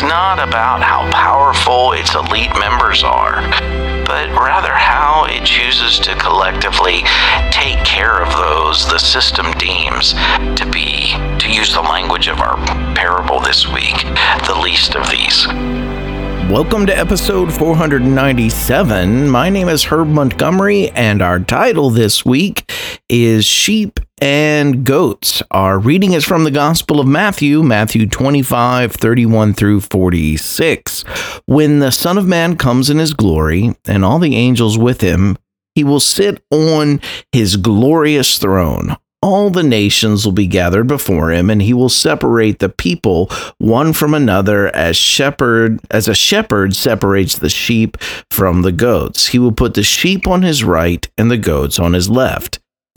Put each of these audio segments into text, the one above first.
It's not about how powerful its elite members are but rather how it chooses to collectively take care of those the system deems to be, to use the language of our parable this week, the least of these. Welcome to episode 497. My name is Herb Montgomery, and our title this week is Sheep and Goats. Our reading is from the Gospel of Matthew, Matthew 25, 31 through 46. When the Son of Man comes in his glory, and all the angels with him, he will sit on his glorious throne all the nations will be gathered before him and he will separate the people one from another as shepherd as a shepherd separates the sheep from the goats he will put the sheep on his right and the goats on his left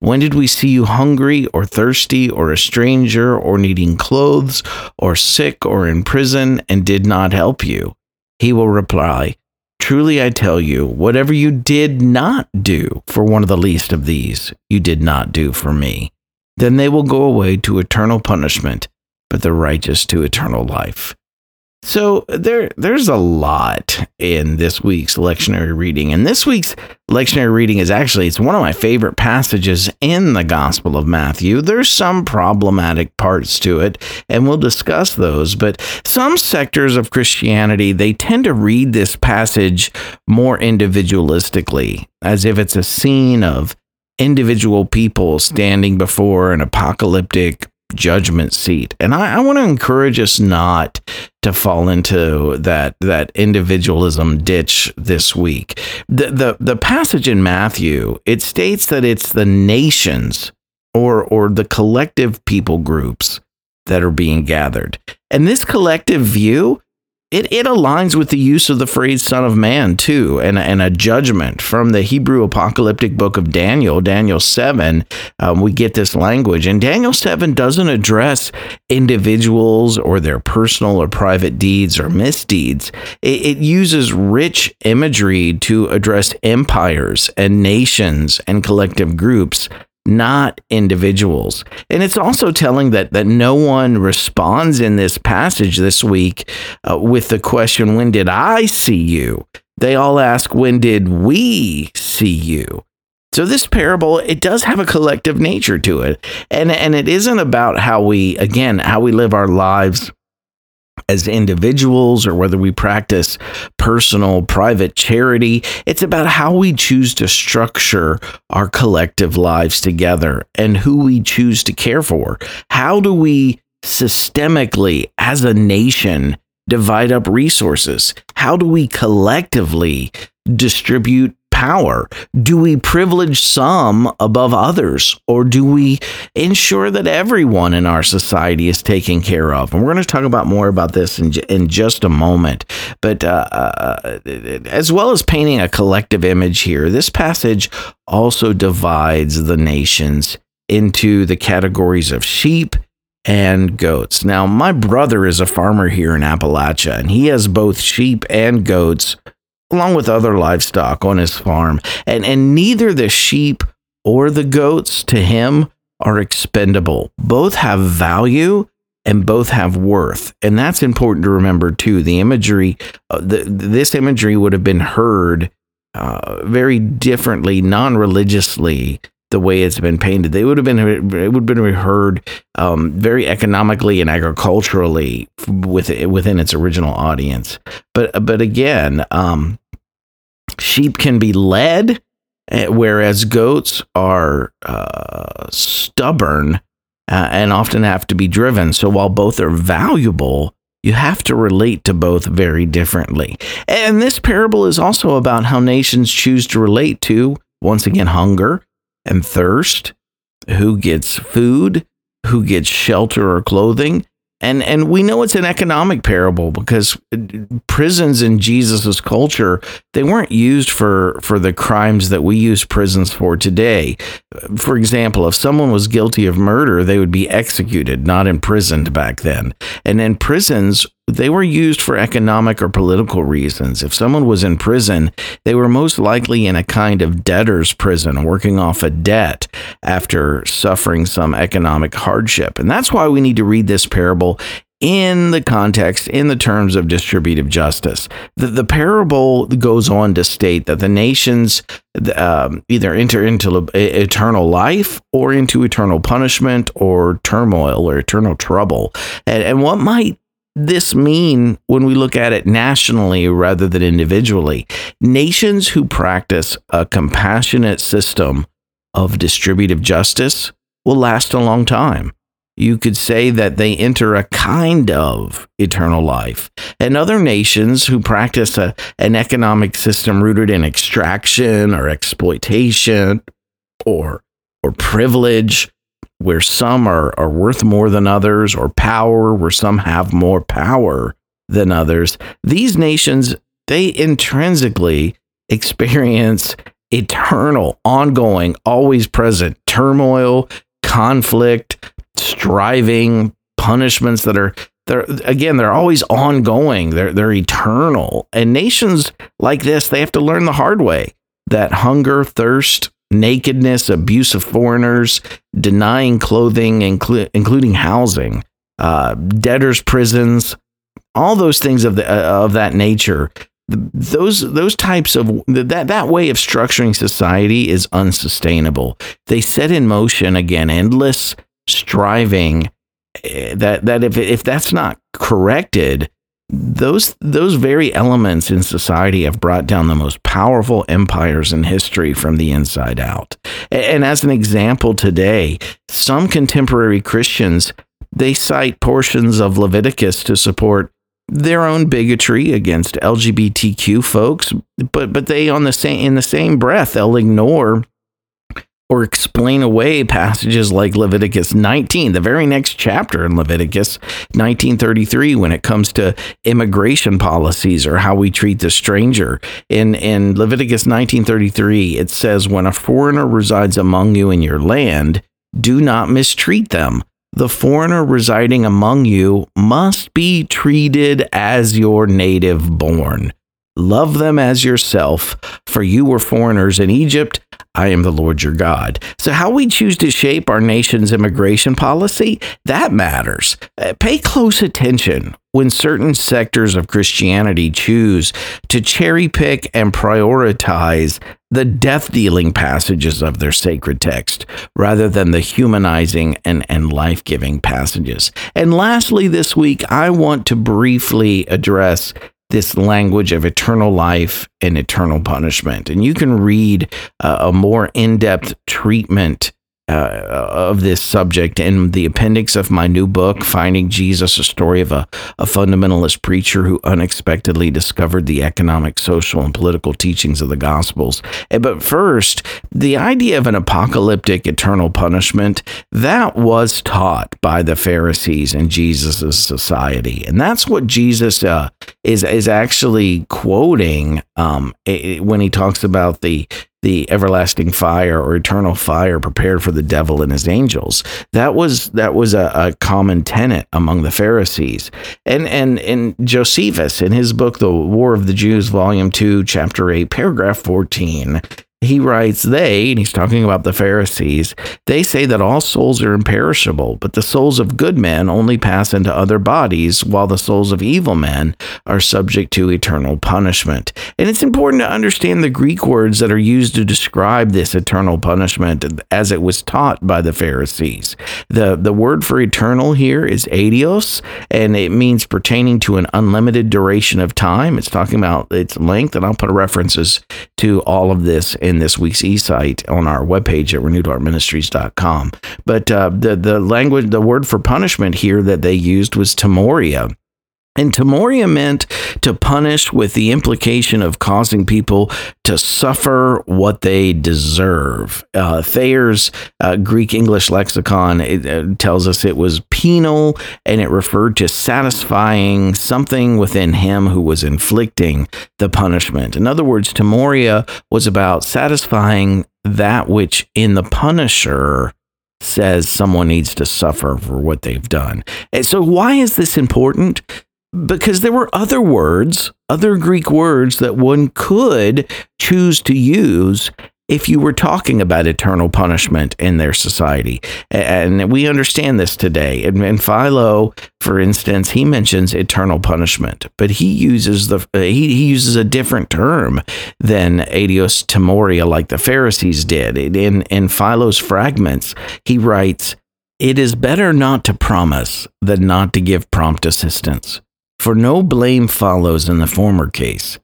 when did we see you hungry or thirsty or a stranger or needing clothes or sick or in prison and did not help you? He will reply, Truly I tell you, whatever you did not do for one of the least of these, you did not do for me. Then they will go away to eternal punishment, but the righteous to eternal life. So there there's a lot in this week's lectionary reading. And this week's lectionary reading is actually it's one of my favorite passages in the Gospel of Matthew. There's some problematic parts to it, and we'll discuss those, but some sectors of Christianity, they tend to read this passage more individualistically, as if it's a scene of individual people standing before an apocalyptic judgment seat. And I, I want to encourage us not to fall into that that individualism ditch this week. The, the the passage in Matthew, it states that it's the nations or or the collective people groups that are being gathered. And this collective view it, it aligns with the use of the phrase son of man too and, and a judgment from the hebrew apocalyptic book of daniel daniel 7 um, we get this language and daniel 7 doesn't address individuals or their personal or private deeds or misdeeds. It, it uses rich imagery to address empires and nations and collective groups not individuals. And it's also telling that that no one responds in this passage this week uh, with the question, "When did I see you?" They all ask, "When did we see you?" So this parable, it does have a collective nature to it. And and it isn't about how we again, how we live our lives as individuals or whether we practice personal, private charity. It's about how we choose to structure our collective lives together and who we choose to care for. How do we systemically, as a nation, divide up resources? How do we collectively distribute power? Do we privilege some above others, or do we ensure that everyone in our society is taken care of? And we're going to talk about more about this in, in just a moment. But uh, uh, as well as painting a collective image here, this passage also divides the nations into the categories of sheep and goats. Now, my brother is a farmer here in Appalachia, and he has both sheep and goats, along with other livestock on his farm. And, and neither the sheep or the goats to him are expendable. Both have value and both have worth. And that's important to remember too. The imagery, uh, the, this imagery would have been heard uh, very differently, non religiously the way it's been painted. They would have been it would have been reheard um, very economically and agriculturally within its original audience. But but again, um, sheep can be led, eh, whereas goats are uh, stubborn uh, and often have to be driven. So while both are valuable, you have to relate to both very differently. And this parable is also about how nations choose to relate to once again hunger and thirst, who gets food, who gets shelter or clothing. And, and we know it's an economic parable because prisons in Jesus's culture they weren't used for for the crimes that we use prisons for today. For example, if someone was guilty of murder, they would be executed, not imprisoned back then. And in prisons they were used for economic or political reasons. If someone was in prison, they were most likely in a kind of debtor's prison, working off a debt after suffering some economic hardship. And that's why we need to read this parable in the context, in the terms of distributive justice. The, the parable goes on to state that the nations um, either enter into eternal life or into eternal punishment or turmoil or eternal trouble. And, and what might this mean when we look at it nationally rather than individually? Nations who practice a compassionate system of distributive justice will last a long time. You could say that they enter a kind of eternal life. And other nations who practice a, an economic system rooted in extraction or exploitation or, or privilege where some are, are worth more than others, or power where some have more power than others, these nations, they intrinsically experience eternal, ongoing, always present turmoil, conflict, striving, punishments that are they're again they're always ongoing. They're they're eternal. And nations like this they have to learn the hard way that hunger thirst nakedness, abuse of foreigners, denying clothing, inclu- including housing, uh, debtors' prisons, all those things of the uh, of that nature. Those those types of that that way of structuring society is unsustainable. They set in motion again endless striving. Eh, that that if if that's not corrected, those those very elements in society have brought down the most powerful empires in history from the inside out. And as an example today, some contemporary Christians they cite portions of Leviticus to support their own bigotry against LGBTQ folks, but but they on the same in the same breath they'll ignore or explain away passages like Leviticus 19, the very next chapter in Leviticus 1933, when it comes to immigration policies or how we treat the stranger. In, in Leviticus 1933, it says, When a foreigner resides among you in your land, do not mistreat them. The foreigner residing among you must be treated as your native born. Love them as yourself, for you were foreigners in Egypt. I am the Lord your God. So, how we choose to shape our nation's immigration policy, that matters. Uh, pay close attention when certain sectors of Christianity choose to cherry pick and prioritize the death dealing passages of their sacred text rather than the humanizing and, and life giving passages. And lastly, this week, I want to briefly address this language of eternal life and eternal punishment. And you can read uh, a more in depth treatment uh, of this subject in the appendix of my new book, Finding Jesus, a story of a, a fundamentalist preacher who unexpectedly discovered the economic, social, and political teachings of the Gospels. Eh, but first, the idea of an apocalyptic eternal punishment that was taught by the Pharisees in Jesus' society, and that's what Jesus uh, is is actually quoting um, when he talks about the the everlasting fire or eternal fire prepared for the devil and his angels. That was that was a, a common tenet among the Pharisees. And and and Josephus in his book The War of the Jews volume 2 chapter 8 paragraph 14 he writes, They, and he's talking about the Pharisees, they say that all souls are imperishable, but the souls of good men only pass into other bodies, while the souls of evil men are subject to eternal punishment. And it's important to understand the Greek words that are used to describe this eternal punishment as it was taught by the Pharisees. The, the word for eternal here is aidios, and it means pertaining to an unlimited duration of time. It's talking about its length, and I'll put references to all of this in this week's e-Sight on our webpage at renewedheartministries.com. But uh, the the language, the word for punishment here that they used was timoria. And Timoria meant to punish with the implication of causing people to suffer what they deserve. Uh, Thayer's uh, Greek English lexicon it, uh, tells us it was penal and it referred to satisfying something within him who was inflicting the punishment. In other words, Timoria was about satisfying that which in the punisher says someone needs to suffer for what they've done. And so, why is this important? Because there were other words, other Greek words that one could choose to use if you were talking about eternal punishment in their society. And we understand this today. And, Philo, for instance, he mentions eternal punishment, but he uses the uh, he, he uses a different term than aidios timoria like the Pharisees did. In in Philo's fragments, he writes, "It is better not to promise than not to give prompt assistance." For no blame follows in the former case,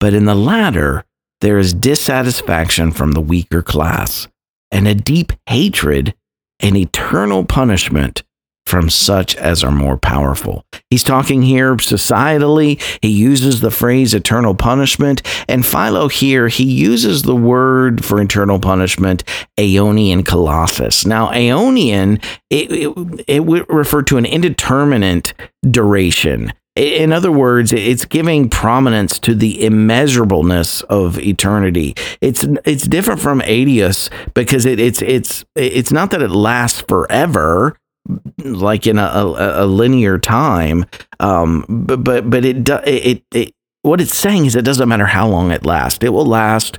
but in the latter, there is dissatisfaction from the weaker class, and a deep hatred and eternal punishment from such as are more powerful. He's talking here societally. He uses the phrase eternal punishment. And Philo here, he uses the word for eternal punishment, Aeonian Kolasis. Now, Aeonian, it, it, it would refer to an indeterminate duration. In other words, it's giving prominence to the immeasurableness of eternity. It's it's different from Aidios because it, it's it's it's not that it lasts forever, like in a, a, a linear time. Um, but but but it it it what it's saying is it doesn't matter how long it lasts. It will last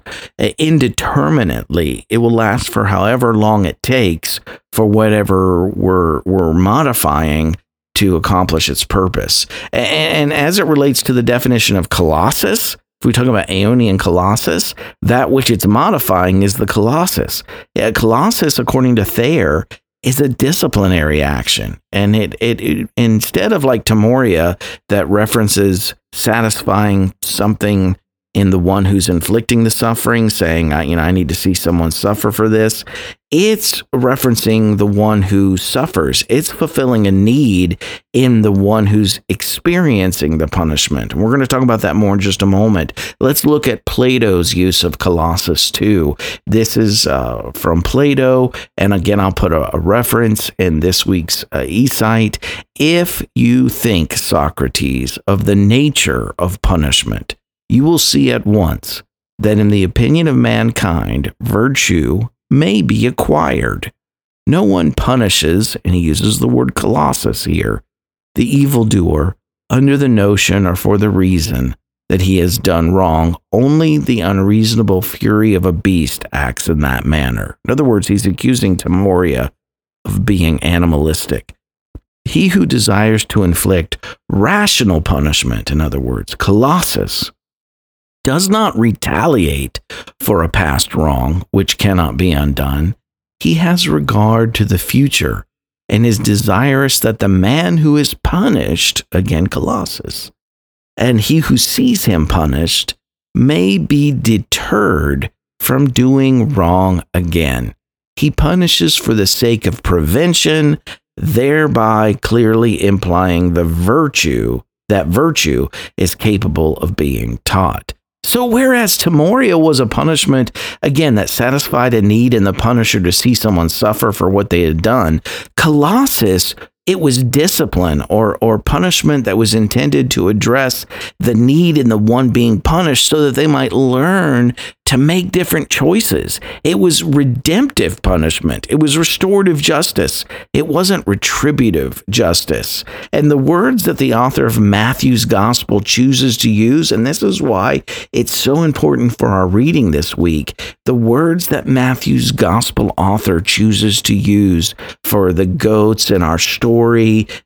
indeterminately. It will last for however long it takes for whatever we're we're modifying to accomplish its purpose. And, as it relates to the definition of kolasis, if we talk about Aeonian Kolasis, that which it's modifying is the Kolasis. Yeah, kolasis, according to Thayer, is a disciplinary action. And it, it, it, instead of like Timoria that references satisfying something in the one who's inflicting the suffering, saying, I, you know, I need to see someone suffer for this. It's referencing the one who suffers. It's fulfilling a need in the one who's experiencing the punishment. And we're going to talk about that more in just a moment. Let's look at Plato's use of Kolasis too. This is uh, from Plato. And again, I'll put a, a reference in this week's uh, e Sight. If you think, Socrates, of the nature of punishment, you will see at once that in the opinion of mankind, virtue may be acquired. No one punishes, and he uses the word kolasis here, the evildoer under the notion or for the reason that he has done wrong. Only the unreasonable fury of a beast acts in that manner. In other words, he's accusing Timoria of being animalistic. He who desires to inflict rational punishment, in other words, kolasis, does not retaliate for a past wrong which cannot be undone. He has regard to the future and is desirous that the man who is punished, again, Kolasis, and he who sees him punished may be deterred from doing wrong again. he punishes for the sake of prevention, thereby clearly implying the virtue that virtue is capable of being taught. So, whereas Timoria was a punishment, again, that satisfied a need in the punisher to see someone suffer for what they had done, Kolasis it was discipline or, or punishment that was intended to address the need in the one being punished so that they might learn to make different choices. It was redemptive punishment, it was restorative justice, it wasn't retributive justice. And the words that the author of Matthew's gospel chooses to use, and this is why it's so important for our reading this week, the words that Matthew's gospel author chooses to use for the goats in our story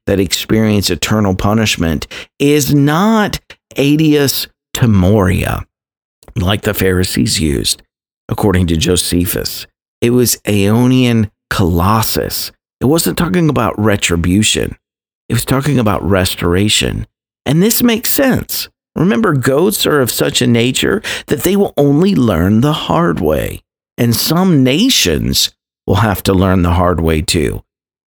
that experience eternal punishment is not Aidios Timoria like the Pharisees used, according to Josephus. It was Aeonian kolasis. It wasn't talking about retribution, it was talking about restoration. And this makes sense. Remember, goats are of such a nature that they will only learn the hard way. And some nations will have to learn the hard way too.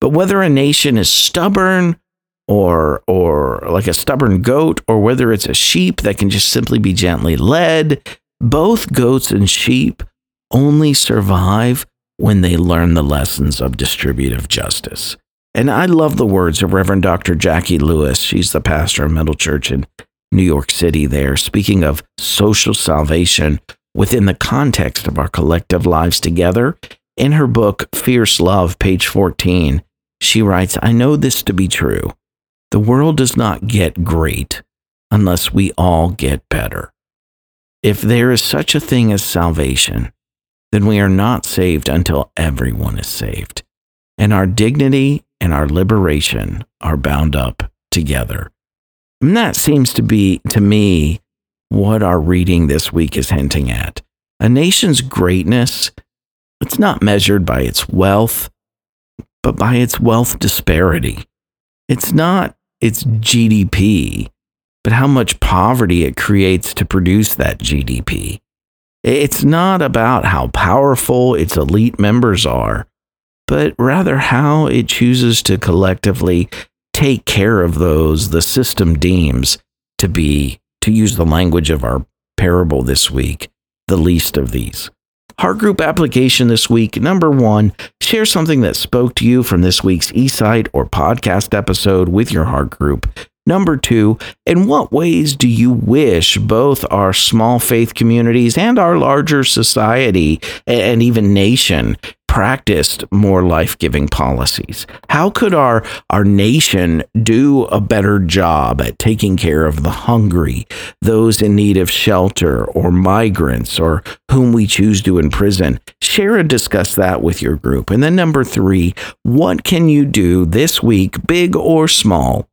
But whether a nation is stubborn or or like a stubborn goat or whether it's a sheep that can just simply be gently led both goats and sheep only survive when they learn the lessons of distributive justice. And i love the words of reverend dr jacqui lewis. She's the pastor of middle church in new york city there speaking of social salvation within the context of our collective lives together. In her book fierce love page 14 she writes i know this to be true the world does not get great unless we all get better. If there is such a thing as salvation, then we are not saved until everyone is saved. And our dignity and our liberation are bound up together. And that seems to be, to me, what our reading this week is hinting at. A nation's greatness, it's not measured by its wealth, but by its wealth disparity. It's not its GDP, but how much poverty it creates to produce that GDP. It's not about how powerful its elite members are, but rather how it chooses to collectively take care of those the system deems to be, to use the language of our parable this week, the least of these. Heart group application this week. Number one, share something that spoke to you from this week's eSight or podcast episode with your heart group. Number two, in what ways do you wish both our small faith communities and our larger society and even nation practiced more life giving policies? How could our, our nation do a better job at taking care of the hungry, those in need of shelter, or migrants, or whom we choose to imprison? Share and discuss that with your group. And then, number three, what can you do this week, big or small?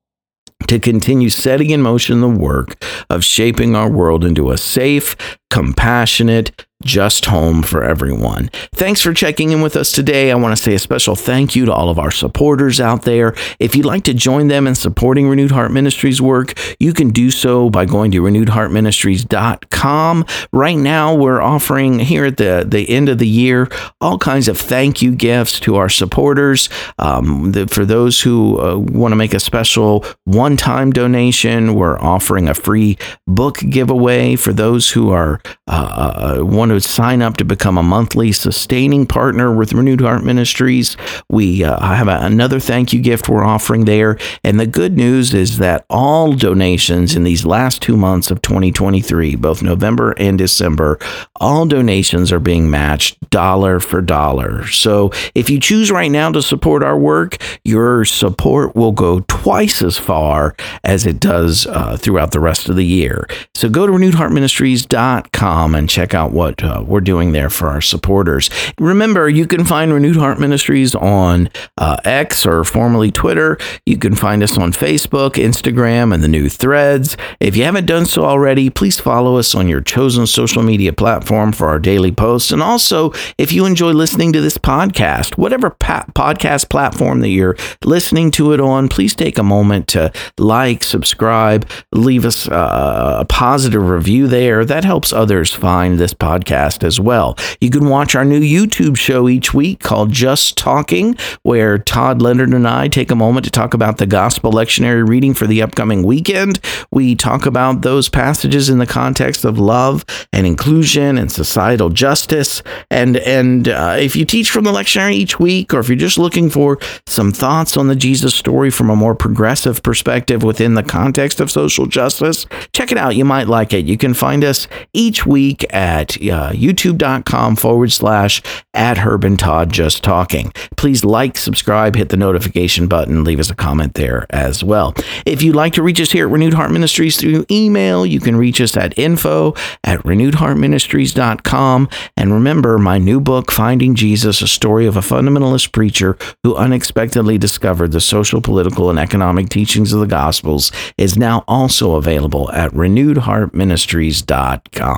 To continue setting in motion the work of shaping our world into a safe, compassionate, just home for everyone. Thanks for checking in with us today. I want to say a special thank you to all of our supporters out there. If you'd like to join them in supporting Renewed Heart Ministries work, you can do so by going to renewedheartministries.com. Right now, we're offering here at the, the end of the year all kinds of thank you gifts to our supporters. Um, the, for those who uh, want to make a special one time donation, we're offering a free book giveaway for those who are uh, uh want to sign up to become a monthly sustaining partner with Renewed Heart Ministries, we uh, have a, another thank you gift we're offering there. And the good news is that all donations in these last two months of 2023, both November and December, all donations are being matched dollar for dollar. So if you choose right now to support our work, your support will go twice as far as it does uh, throughout the rest of the year. So go to renewedheartministries.com and check out what uh, we're doing there for our supporters. Remember, you can find Renewed Heart Ministries on uh, X or formerly Twitter. You can find us on Facebook, Instagram, and the new threads. If you haven't done so already, please follow us on your chosen social media platform for our daily posts. And also, if you enjoy listening to this podcast, whatever pa- podcast platform that you're listening to it on, please take a moment to like, subscribe, leave us uh, a positive review there. That helps others find this podcast as well. You can watch our new YouTube show each week called Just Talking, where Todd Leonard and I take a moment to talk about the gospel lectionary reading for the upcoming weekend. We talk about those passages in the context of love and inclusion and societal justice. And and uh, if you teach from the lectionary each week, or if you're just looking for some thoughts on the Jesus story from a more progressive perspective within the context of social justice, check it out. You might like it. You can find us each week at uh, youtube.com forward slash at Herb and Todd Just Talking. Please like, subscribe, hit the notification button, leave us a comment there as well. If you'd like to reach us here at Renewed Heart Ministries through email, you can reach us at info at renewedheartministries.com. And remember, my new book, Finding Jesus, a story of a fundamentalist preacher who unexpectedly discovered the social, political, and economic teachings of the Gospels, is now also available at renewedheartministries.com.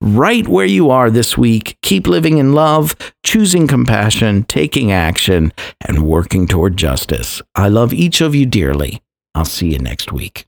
Right where you are this week, keep living in love, choosing compassion, taking action, and working toward justice. I love each of you dearly. I'll see you next week.